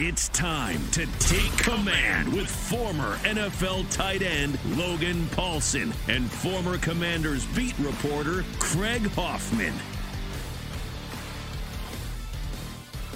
It's time to take command with former NFL tight end Logan Paulsen and former Commanders beat reporter Craig Hoffman.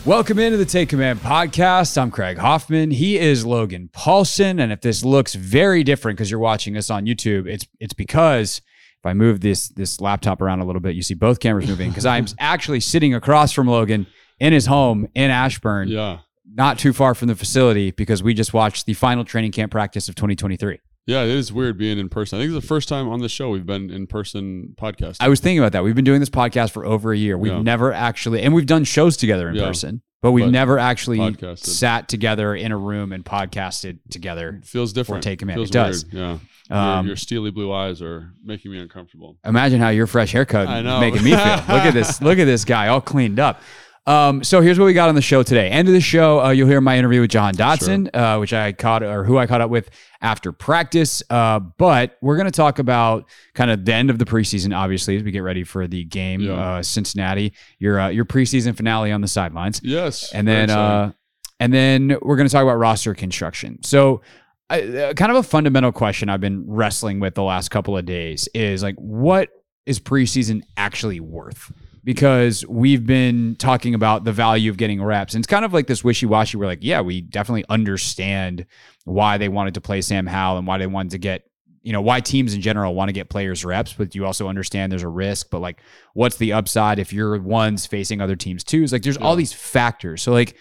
Welcome into the Take Command podcast. I'm Craig Hoffman. He is Logan Paulsen, And if this looks very different because you're watching us on YouTube, it's it's because if I move this this laptop around a little bit, you see both cameras moving because I'm actually sitting across from Logan in his home in Ashburn. Yeah not too far from the facility because we just watched the final training camp practice of 2023. Yeah, it is weird being in person. I think it's the first time on the show we've been in person podcast. I was thinking about that. We've been doing this podcast for over a year. We've yeah. never actually, and we've done shows together in yeah. person, but we've but never actually podcasted. sat together in a room and podcasted together. It feels different. Take command. Feels it does. Weird. Yeah. Um, your, your, steely blue eyes are making me uncomfortable. Imagine how your fresh haircut is making me feel. look at this. Look at this guy all cleaned up. Um, so here's what we got on the show today. End of the show, uh, you'll hear my interview with Jahan Dotson, sure. uh, which I caught or who I caught up with after practice. Uh, but we're going to talk about kind of the end of the preseason, obviously, as we get ready for the game, yeah. Uh, Cincinnati, your uh, your preseason finale on the sidelines. Yes, and then uh, and then we're going to talk about roster construction. So. kind of a fundamental question I've been wrestling with the last couple of days is like, what is preseason actually worth? Because we've been talking about the value of getting reps. And it's kind of like this wishy washy. We're like, yeah, we definitely understand why they wanted to play Sam Howell and why they wanted to get, you know, why teams in general want to get players reps, but you also understand there's a risk. But like, what's the upside if you're ones facing other teams too? It's like there's yeah. all these factors. So, like,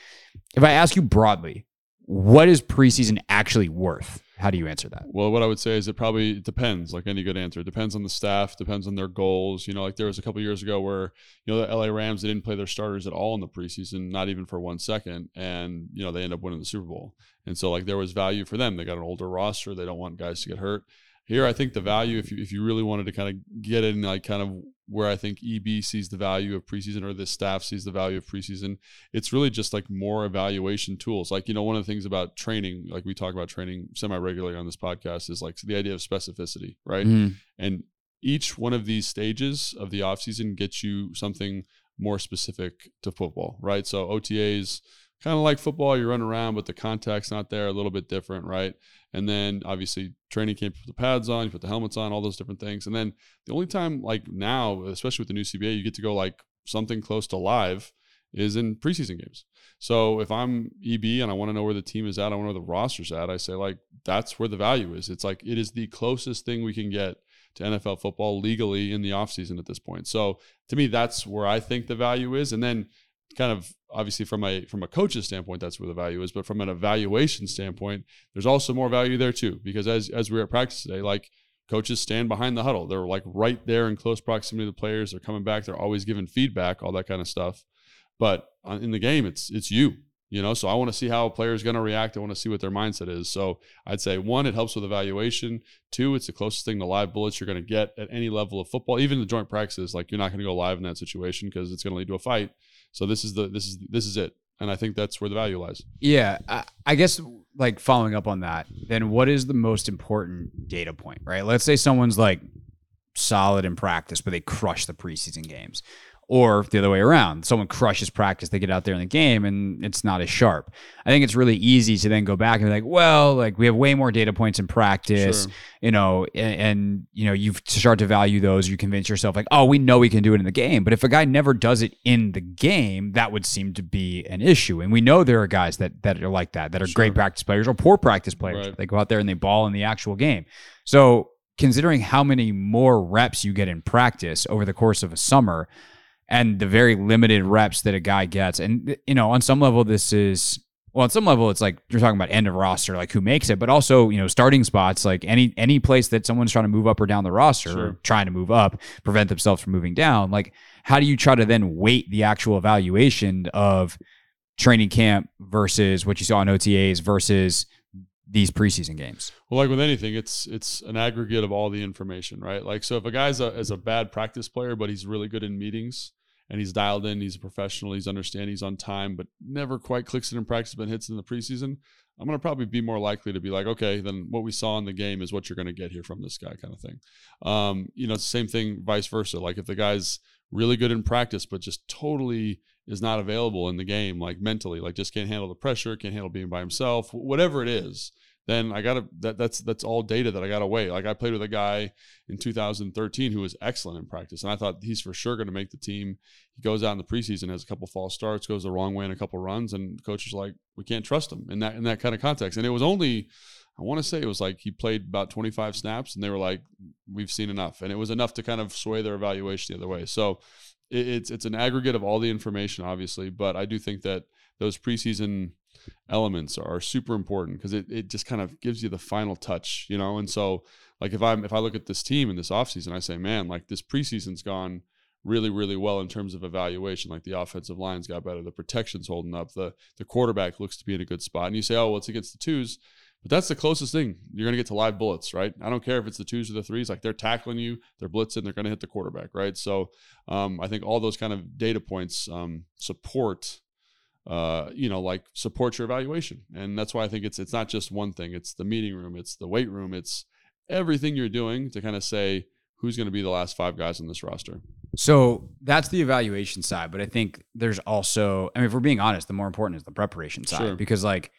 if I ask you broadly, what is preseason actually worth? How do you answer that? Well, what I would say is it probably depends, like any good answer. It depends on the staff, depends on their goals. You know, like there was a couple years ago where, you know, the LA Rams, they didn't play their starters at all in the preseason, not even for one second. And, you know, they end up winning the Super Bowl. And so, like, there was value for them. They got an older roster. They don't want guys to get hurt. Here, I think the value, if you, if you really wanted to kind of get in, like, kind of where I think EB sees the value of preseason or this staff sees the value of preseason. It's really just like more evaluation tools. Like, you know, one of the things about training, like we talk about training semi regularly on this podcast, is like the idea of specificity, right? Mm. And each one of these stages of the offseason gets you something more specific to football, right? So OTAs, kind of like football, you run around, but the contact's not there, a little bit different, right? And then obviously training camp, put the pads on, you put the helmets on, all those different things. And then the only time like now, especially with the new CBA, you get to go like something close to live is in preseason games. So if I'm EB and I want to know where the team is at, I want to know where the roster's at, I say like that's where the value is. It's like it is the closest thing we can get to NFL football legally in the offseason at this point. So to me, that's where I think the value is. And then kind of obviously from a from a coach's standpoint that's where the value is but from an evaluation standpoint there's also more value there too because as as we are at practice today like coaches stand behind the huddle. They're like right there in close proximity to the players. They're coming back. They're always giving feedback all that kind of stuff. But in the game it's it's you you know? So i want to see how a player is going to react. I want to see what their mindset is. So i'd say one it helps with evaluation. Two it's the closest thing to live bullets you're going to get at any level of football. Even the joint practices like you're not going to go live in that situation because it's going to lead to a fight so this is the this is this is it, and I think that's where the value lies. Yeah, I, I guess like following up on that, then what is the most important data point, right? Let's say someone's like solid in practice, but they crush the preseason games. Or the other way around. Someone crushes practice, they get out there in the game and it's not as sharp. I think it's really easy to then go back and be like, well, like we have way more data points in practice, Sure. you know, and, and you know, you start to value those. You convince yourself like, oh, we know we can do it in the game. But if a guy never does it in the game, that would seem to be an issue. And we know there are guys that that are like that, that are great practice players or poor practice players. Right. They go out there and they ball in the actual game. So considering how many more reps you get in practice over the course of a summer and the very limited reps that a guy gets. And you know on some level this is well on some level it's like you're talking about end of roster like who makes it but also you know starting spots like any any place that someone's trying to move up or down the roster or trying to move up prevent themselves from moving down like how do you try to then weight the actual evaluation of training camp versus what you saw in OTAs versus these preseason games? Well, like with anything, it's it's an aggregate of all the information, right? Like, so if a guy's a, is a bad practice player, but he's really good in meetings and he's dialed in, he's a professional, he's understanding, he's on time, but never quite clicks it in practice, but hits in the preseason. I'm going to probably be more likely to be like, okay, then what we saw in the game is what you're going to get here from this guy, kind of thing. Um, you know, it's the same thing, vice versa. Like if the guy's really good in practice, but just totally is not available in the game, like mentally, like just can't handle the pressure, can't handle being by himself, whatever it is then I gotta that that's that's all data that I gotta weigh. Like I played with a guy in 2013 who was excellent in practice, and I thought he's for sure gonna make the team. He goes out in the preseason, has a couple false starts, goes the wrong way in a couple runs, and coach is like, we can't trust him in that in that kind of context. And it was only I want to say it was like he played about 25 snaps, and they were like, we've seen enough, and it was enough to kind of sway their evaluation the other way. So it, it's it's an aggregate of all the information, obviously, but I do think that those preseason elements are super important because it, it just kind of gives you the final touch, you know. And so like if I'm if I look at this team in this offseason, I say, man, like this preseason's gone really, really well in terms of evaluation. Like the offensive line's got better, the protection's holding up, the the quarterback looks to be in a good spot. And you say, oh, well, it's against the twos. But that's the closest thing you're going to get to live bullets, right? I don't care if it's the twos or the threes. Like they're tackling you, they're blitzing, they're going to hit the quarterback, right? So um, I think all those kind of data points um, support uh, you know, like support your evaluation. And that's why I think it's it's not just one thing. It's the meeting room, it's the weight room, it's everything you're doing to kind of say who's going to be the last five guys on this roster. So that's the evaluation side, but I think there's also, I mean, if we're being honest, the more important is the preparation side Sure. because, like,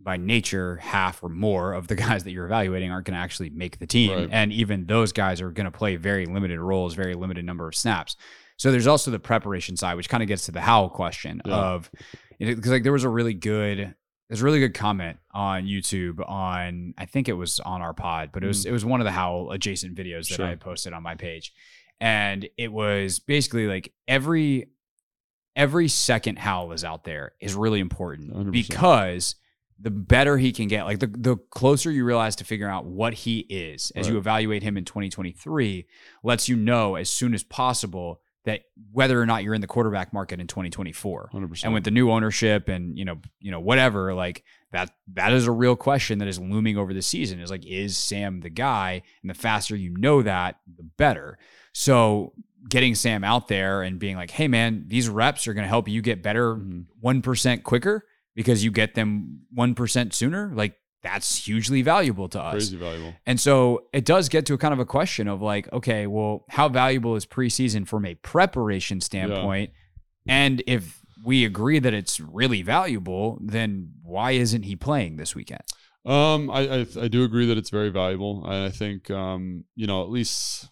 by nature, half or more of the guys that you're evaluating aren't going to actually make the team, Right. and even those guys are going to play very limited roles, very limited number of snaps. So there's also the preparation side, which kind of gets to the how question Yeah. of because like there was a really good there's a really good comment on YouTube on I think it was on our pod, but it was it was one of the Howell adjacent videos that Mm. Sure. I posted on my page. And it was basically like every every second Howell is out there is really important 100%. because the better he can get, like the, the closer you realize to figuring out what he is as you evaluate him in 2023, lets you know as soon as possible that whether or not you're in the quarterback market in 2024 100%. and with the new ownership and you know you know whatever like that that is a real question that is looming over the season is like is sam the guy and the faster you know that the better so getting sam out there and being like hey man these reps are going to help you get better Mhm. 1% quicker because you get them 1% sooner like that's hugely valuable to us crazy valuable. and so it does get to a kind of a question of like, okay, well, how valuable is preseason from a preparation standpoint? And if we agree that it's really valuable, then why isn't he playing this weekend? Um, I, I I do agree that it's very valuable. And I think um, you know, at least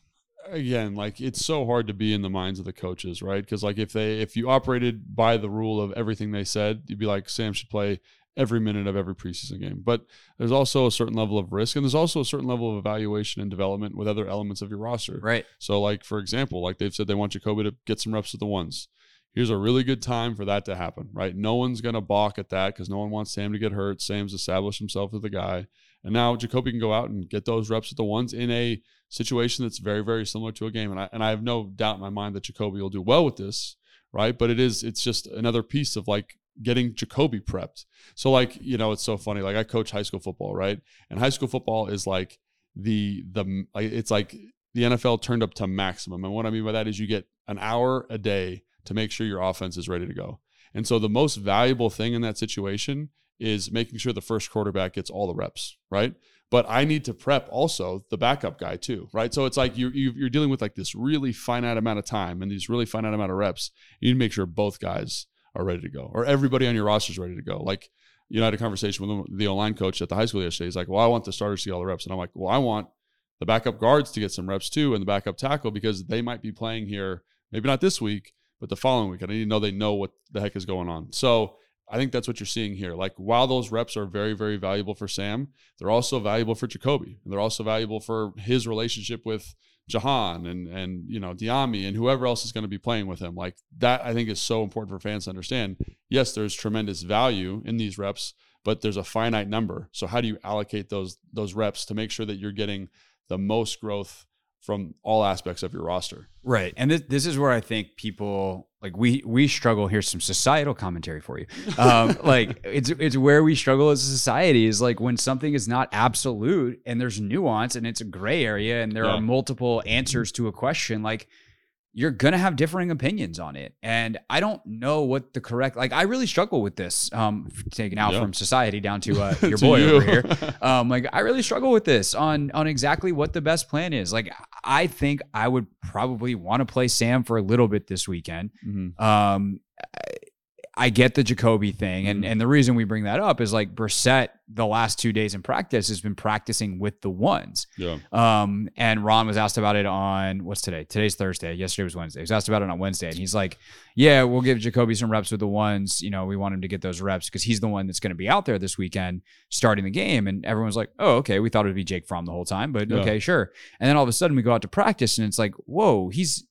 again, like it's so hard to be in the minds of the coaches, right? Because like if they if you operated by the rule of everything they said, you'd be like Sam should play every minute of every preseason game. But there's also a certain level of risk, and there's also a certain level of evaluation and development with other elements of your roster. Right. So, like for example, like they've said they want Jacoby to get some reps with the ones. Here's a really good time for that to happen, right? No one's gonna balk at that because no one wants Sam to get hurt. Sam's established himself as the guy, and now Jacoby can go out and get those reps with the ones in a situation that's very, very similar to a game. And I and I have no doubt in my mind that Jacoby will do well with this, right? But it is it's just another piece of like getting Jacoby prepped. So like you know it's so funny. Like I coach high school football, right? And high school football is like the the it's like the NFL turned up to maximum. And what I mean by that is you get an hour a day to make sure your offense is ready to go. And so the most valuable thing in that situation is making sure the first quarterback gets all the reps, right? but I need to prep also the backup guy too, right? So it's like you, you you're dealing with like this really finite amount of time and these really finite amount of reps. You need to make sure both guys are ready to go, or everybody on your roster is ready to go. Like you know, I had a conversation with the O-line coach at the high school yesterday. He's like, "Well, I want the starters to get all the reps," and I'm like, "Well, I want the backup guards to get some reps too, and the backup tackle because they might be playing here, maybe not this week, but the following week. I need to know they know what the heck is going on." So I think that's what you're seeing here. Like while those reps are very, very valuable for Sam, they're also valuable for Jacoby. And they're also valuable for his relationship with Jahan and and you know Dyami and whoever else is going to be playing with him. Like that I think is so important for fans to understand. Yes, there's tremendous value in these reps, but there's a finite number. So how do you allocate those those reps to make sure that you're getting the most growth from all aspects of your roster. Right. And this, this is where I think people like we we struggle. Here's some societal commentary for you. Um, like it's it's where we struggle as a society is like when something is not absolute and there's nuance and it's a gray area and there yeah. are multiple answers to a question. Like you're gonna have differing opinions on it and i don't know what the correct like i really struggle with this um taken out yeah. from society down to uh, your to boy you. over here um like i really struggle with this on on exactly what the best plan is like i think i would probably want to play sam for a little bit this weekend mm-hmm. um I get the Jacoby thing, and mm-hmm. and the reason we bring that up is like Brissett the last two days in practice has been practicing with the ones. Yeah. Um, and Ron was asked about it on what's today? Today's Thursday. Yesterday was Wednesday. He was asked about it on Wednesday, and he's like, "Yeah, we'll give Jacoby some reps with the ones. You know, we want him to get those reps because he's the one that's going to be out there this weekend starting the game." And everyone's like, "Oh, okay. We thought it would be Jake Fromm the whole time, but yeah. okay, sure." And then all of a sudden we go out to practice, and it's like, "Whoa, he's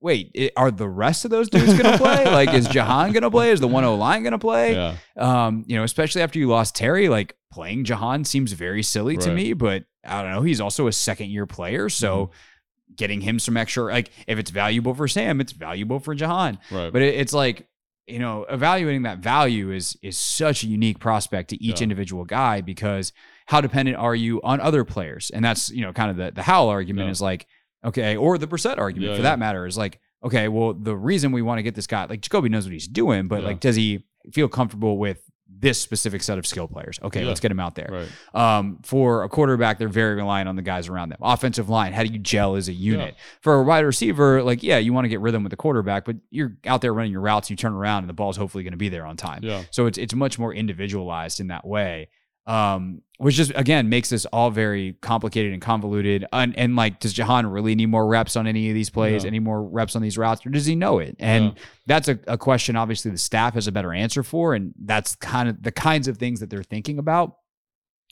wait, it, are the rest of those dudes going to play? like, is Jahan going to play? Is the 1 0 line going to play? Yeah. Um, you know, especially after you lost Terry, like playing Jahan seems very silly right. to me, but I don't know. He's also a second year player. So mm-hmm. getting him some extra, like, if it's valuable for Sam, it's valuable for Jahan. Right. But it, it's like, you know, evaluating that value is is such a unique prospect to each yeah. individual guy because how dependent are you on other players? And that's, you know, kind of the the Howell argument yeah. is like, Okay. Or the Brissett argument yeah, for yeah. that matter is like, okay, well, the reason we want to get this guy, like Jacoby knows what he's doing, but yeah. like, does he feel comfortable with this specific set of skill players? Okay, let's get him out there. Right. Um, for a quarterback, they're very reliant on the guys around them. Offensive line, how do you gel as a unit? For a wide receiver, like, yeah, you want to get rhythm with the quarterback, but you're out there running your routes, you turn around and the ball's hopefully going to be there on time. Yeah. So it's, it's much more individualized in that way um, which just again makes this all very complicated and convoluted. And, and, like, does Jahan really need more reps on any of these plays, any more reps on these routes, or does he know it? And yeah. that's a, a, question. Obviously, the staff has a better answer for, and that's kind of the kinds of things that they're thinking about.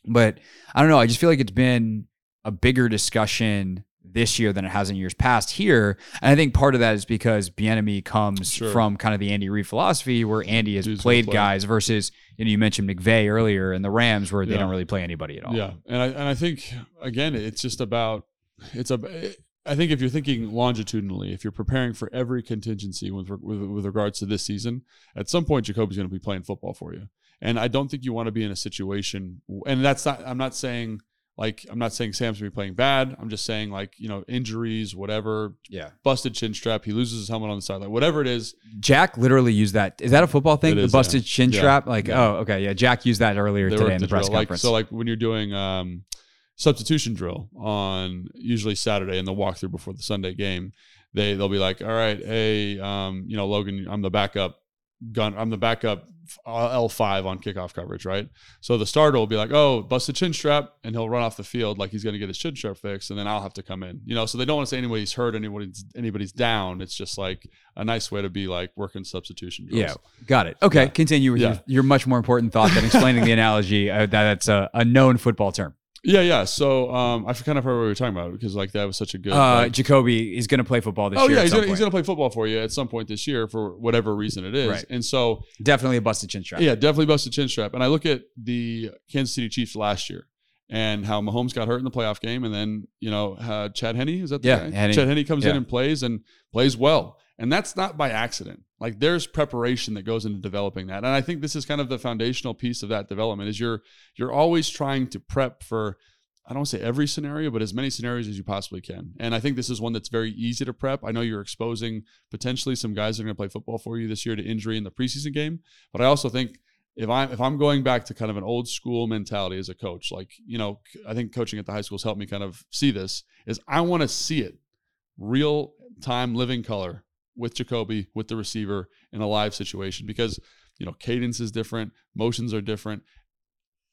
But I don't know. I just feel like it's been a bigger discussion this year than it has in years past here. And I think part of that is because Bieniemy comes sure. from kind of the Andy Reid philosophy where Andy has Dudes played guys versus you know you mentioned McVay earlier and the Rams where they don't really play anybody at all. Yeah, and I and I think again it's just about it's a. I think if you're thinking longitudinally, if you're preparing for every contingency with, with, with regards to this season, at some point Jacoby's going to be playing football for you. And I don't think you want to be in a situation, and that's not. I'm not saying like I'm not saying Sam's gonna be playing bad. I'm just saying like you know injuries, whatever. Yeah, busted chin strap. He loses his helmet on the sideline. Whatever it is. Jack literally used that. Is that a football thing? the busted yeah. chin yeah. strap. Like yeah. oh okay yeah. Jack used that earlier they today in the, the press drill. conference. Like, so like when you're doing um, substitution drill on usually Saturday in the walkthrough before the Sunday game, they they'll be like, all right, hey, um, you know Logan, I'm the backup gun. I'm the backup L5 on kickoff coverage, right? So the starter will be like, oh, bust busted chin strap, and he'll run off the field like he's going to get his chin strap fixed, and then I'll have to come in. You know, so they don't want to say anybody's hurt, anybody's anybody's down. It's just like a nice way to be like working substitution drills. Yeah, got it. Okay, yeah. continue with yeah. your, your, much more important thought than explaining the analogy. Uh, that that's a, a known football term. Yeah, yeah. So um, I kind of heard what we were talking about because like that was such a good. Uh, like, Jacoby is going to play football this oh, year. Oh yeah, he's gonna, he's gonna, play football for you at some point this year for whatever reason it is. Right. And so definitely a busted chin strap. Yeah, definitely busted chin strap. And I look at the Kansas City Chiefs last year and how Mahomes got hurt in the playoff game, and then you know uh, Chad Henne is that the yeah, guy? Chad Henne comes yeah. in and plays and plays well, and that's not by accident. Like there's preparation that goes into developing that, and I think this is kind of the foundational piece of that development. Is you're you're always trying to prep for I don't say every scenario, but as many scenarios as you possibly can. And I think this is one that's very easy to prep. I know you're exposing potentially some guys that are going to play football for you this year to injury in the preseason game, but I also think if I'm if I'm going back to kind of an old school mentality as a coach, like you know, I think coaching at the high schools helped me kind of see this. Is I want to see it real time, living color with Jacoby, with the receiver in a live situation because you know cadence is different, motions are different.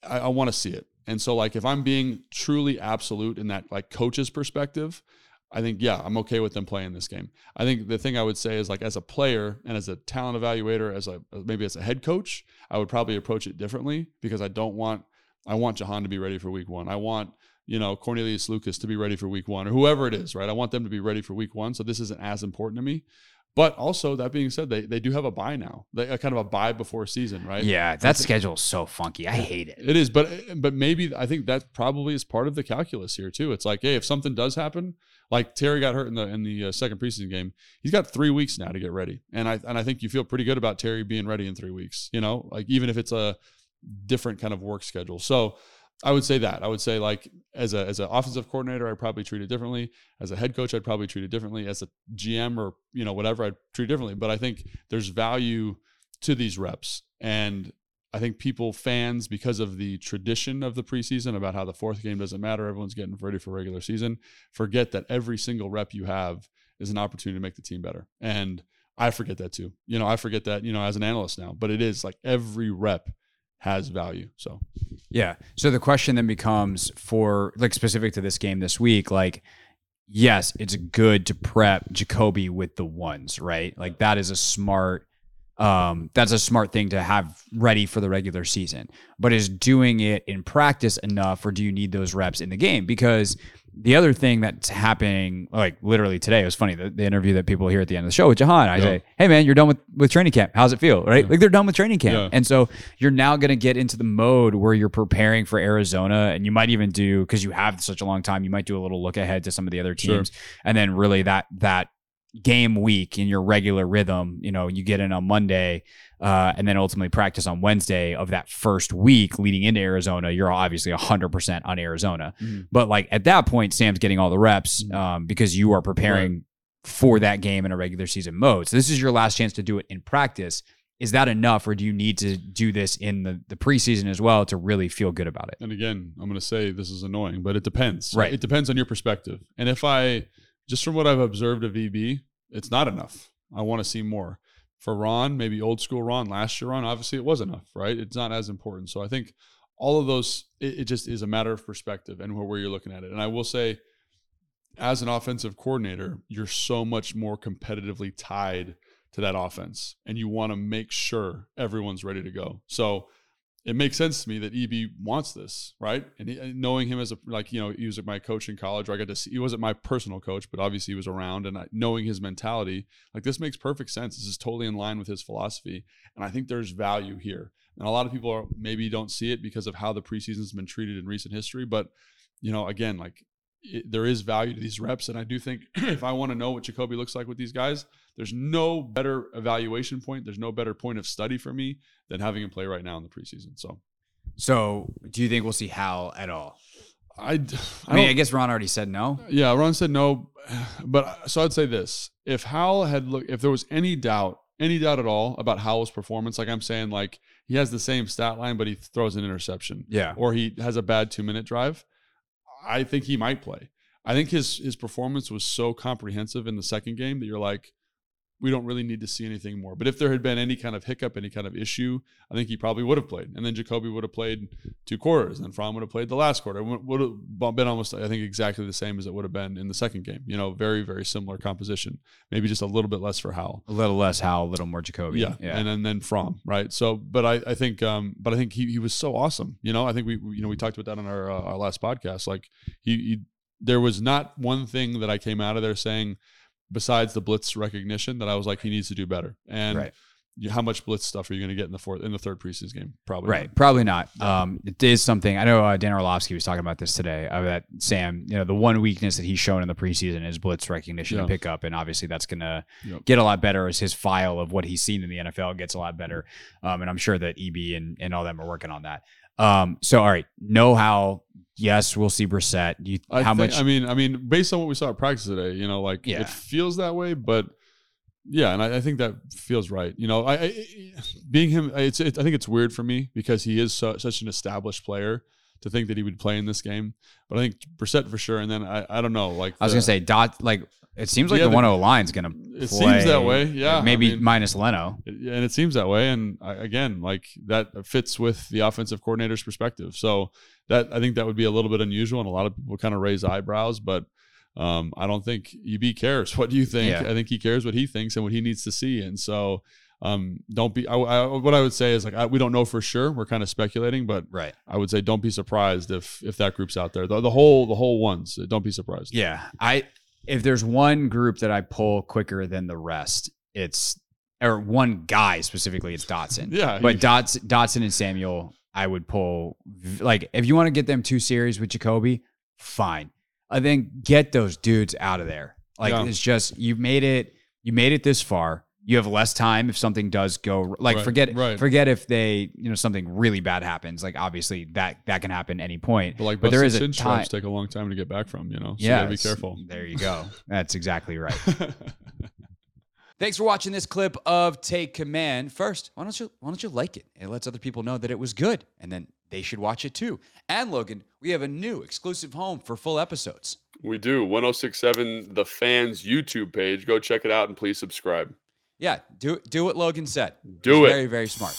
I, I want to see it, and so like if I'm being truly absolute in that like coach's perspective, I think, yeah, I'm okay with them playing this game. I think the thing I would say is like as a player and as a talent evaluator, as a maybe as a head coach, I would probably approach it differently because I don't want I want Jahan to be ready for week one. I want, you know, Cornelius Lucas to be ready for week one or whoever it is, right? I want them to be ready for week one. So this isn't as important to me. But also, that being said, they, they do have a bye now, they, a kind of a bye before season, right? Yeah, that schedule is so funky. I hate it. It is, but but maybe I think that probably is part of the calculus here too. It's like, hey, if something does happen, like Terry got hurt in the in the uh, second preseason game, he's got three weeks now to get ready, and I and I think you feel pretty good about Terry being ready in three weeks. You know, like even if it's a different kind of work schedule. So I would say that. I would say like as a as an offensive coordinator, I'd probably treat it differently. As a head coach, I'd probably treat it differently. As a GM or you know whatever, I'd treat it differently. But I think there's value to these reps, and I think people fans because of the tradition of the preseason about how the fourth game doesn't matter, everyone's getting ready for regular season. Forget that every single rep you have is an opportunity to make the team better, and I forget that too. You know, I forget that you know as an analyst now, but it is like every rep has value. So, yeah. So the question then becomes for like specific to this game this week, like, yes, it's good to prep Jacoby with the ones, right? Like that is a smart, um, that's a smart thing to have ready for the regular season. But is doing it in practice enough, or do you need those reps in the game? Because the other thing that's happening, like literally today, it was funny the, the interview that people hear at the end of the show with Jahan. I yeah. say, "Hey man, you're done with with training camp. How's it feel?" Right? Yeah. Like they're done with training camp, yeah. and so you're now going to get into the mode where you're preparing for Arizona, and you might even do because you have such a long time. You might do a little look ahead to some of the other teams, sure. and then really that that game week in your regular rhythm. You know, you get in on Monday uh, and then ultimately practice on Wednesday of that first week leading into Arizona, you're obviously 100% on Arizona. Mm-hmm. But like at that point, Sam's getting all the reps mm-hmm. um, because you are preparing right. for that game in a regular season mode. So this is your last chance to do it in practice. Is that enough, or do you need to do this in the, the preseason as well to really feel good about it? And again, I'm going to say this is annoying, but it depends. Right. It depends on your perspective. And if I, just from what I've observed of EB, it's not enough. I want to see more for Ron, maybe old school Ron, last year Ron, obviously it was enough, right? It's not as important. So I think all of those, it, it just is a matter of perspective and where, where you're looking at it. And I will say, as an offensive coordinator, you're so much more competitively tied to that offense, and you want to make sure everyone's ready to go. So it makes sense to me that EB wants this, right? And, he, and, knowing him as a like you know he was my coach in college, where I got to see he wasn't my personal coach, but obviously he was around, and I, knowing his mentality, like this makes perfect sense. This is totally in line with his philosophy, and I think there's value here. And a lot of people are, maybe don't see it because of how the preseason's been treated in recent history, but you know, again, like it, there is value to these reps, and I do think if I want to know what Jacoby looks like with these guys, there's no better evaluation point. There's no better point of study for me than having him play right now in the preseason. So, so do you think we'll see Howell at all? I, I, I mean, I guess Ron already said no. Yeah, Ron said no, but so I'd say this: if Howell had look, if there was any doubt, any doubt at all about Howell's performance, like I'm saying, like he has the same stat line, but he throws an interception, yeah, or he has a bad two minute drive, I think he might play. I think his his performance was so comprehensive in the second game that you're like, we don't really need to see anything more. But if there had been any kind of hiccup, any kind of issue, I think he probably would have played. And then Jacoby would have played two quarters, and Fromm would have played the last quarter. It would have been almost, I think, exactly the same as it would have been in the second game. You know, very, very similar composition. Maybe just a little bit less for Howell. A little less Howell, a little more Jacoby. Yeah. yeah. And, then then Fromm, right? So, but I, I think, um, but I think he, he was so awesome. You know, I think we, you know, we talked about that on our, uh, our last podcast. Like he, he, there was not one thing that I came out of there saying, besides the blitz recognition that I was like he needs to do better. And right. how much blitz stuff are you going to get in the fourth in the third preseason game? Probably right. Not. Probably not. Um, it is something I know. Uh, Dan Orlovsky was talking about this today. Uh, that Sam, you know, the one weakness that he's shown in the preseason is blitz recognition yeah. and pickup, and obviously that's going to yep. get a lot better as his file of what he's seen in the NFL gets a lot better. Um, and I'm sure that EB and and all them are working on that. Um, so all right, know how. Yes, we'll see Brissett. You, I how think, much? I mean, I mean, based on what we saw at practice today, you know, like yeah. it feels that way, but Yeah, and I, I think that feels right. You know, I, I being him, it's it, I think it's weird for me because he is so, such an established player to think that he would play in this game. But I think Brissett for sure. And then I, I don't know, like I was the- gonna say dot like it seems like Yeah, the one O line's gonna. It play, seems that way, yeah, I maybe mean- minus Leno. And it seems that way. And again, like that fits with the offensive coordinator's perspective. So that I think that would be a little bit unusual, and a lot of people kind of raise eyebrows. But um, I don't think EB cares. What do you think? Yeah. I think he cares what he thinks and what he needs to see. And so um, don't be. I, I, what I would say is like I, we don't know for sure. We're kind of speculating, but Right. I would say don't be surprised if if that group's out there. The, the whole the whole ones. Don't be surprised. Yeah, I if there's one group that I pull quicker than the rest, it's or one guy specifically, it's Dotson. Yeah, but he- Dots, Dotson and Samuel, I would pull like if you want to get them two series with Jacoby, fine. I think get those dudes out of there. Like Yeah. it's just you made it. You made it this far. You have less time if something does go like Right, forget right. forget if they you know something really bad happens. Like obviously that that can happen any point. But like, but there is a shin time. stripes take a long time to get back from. You know, so yeah, be careful. There you go. That's exactly right. Thanks for watching this clip of Take Command. First, why don't you why don't you like it? It lets other people know that it was good, and then they should watch it too. And Logan, we have a new exclusive home for full episodes. We do. 1067 The Fans YouTube page. Go check it out and please subscribe. Yeah, do do what Logan said. Do He's it. Very very smart.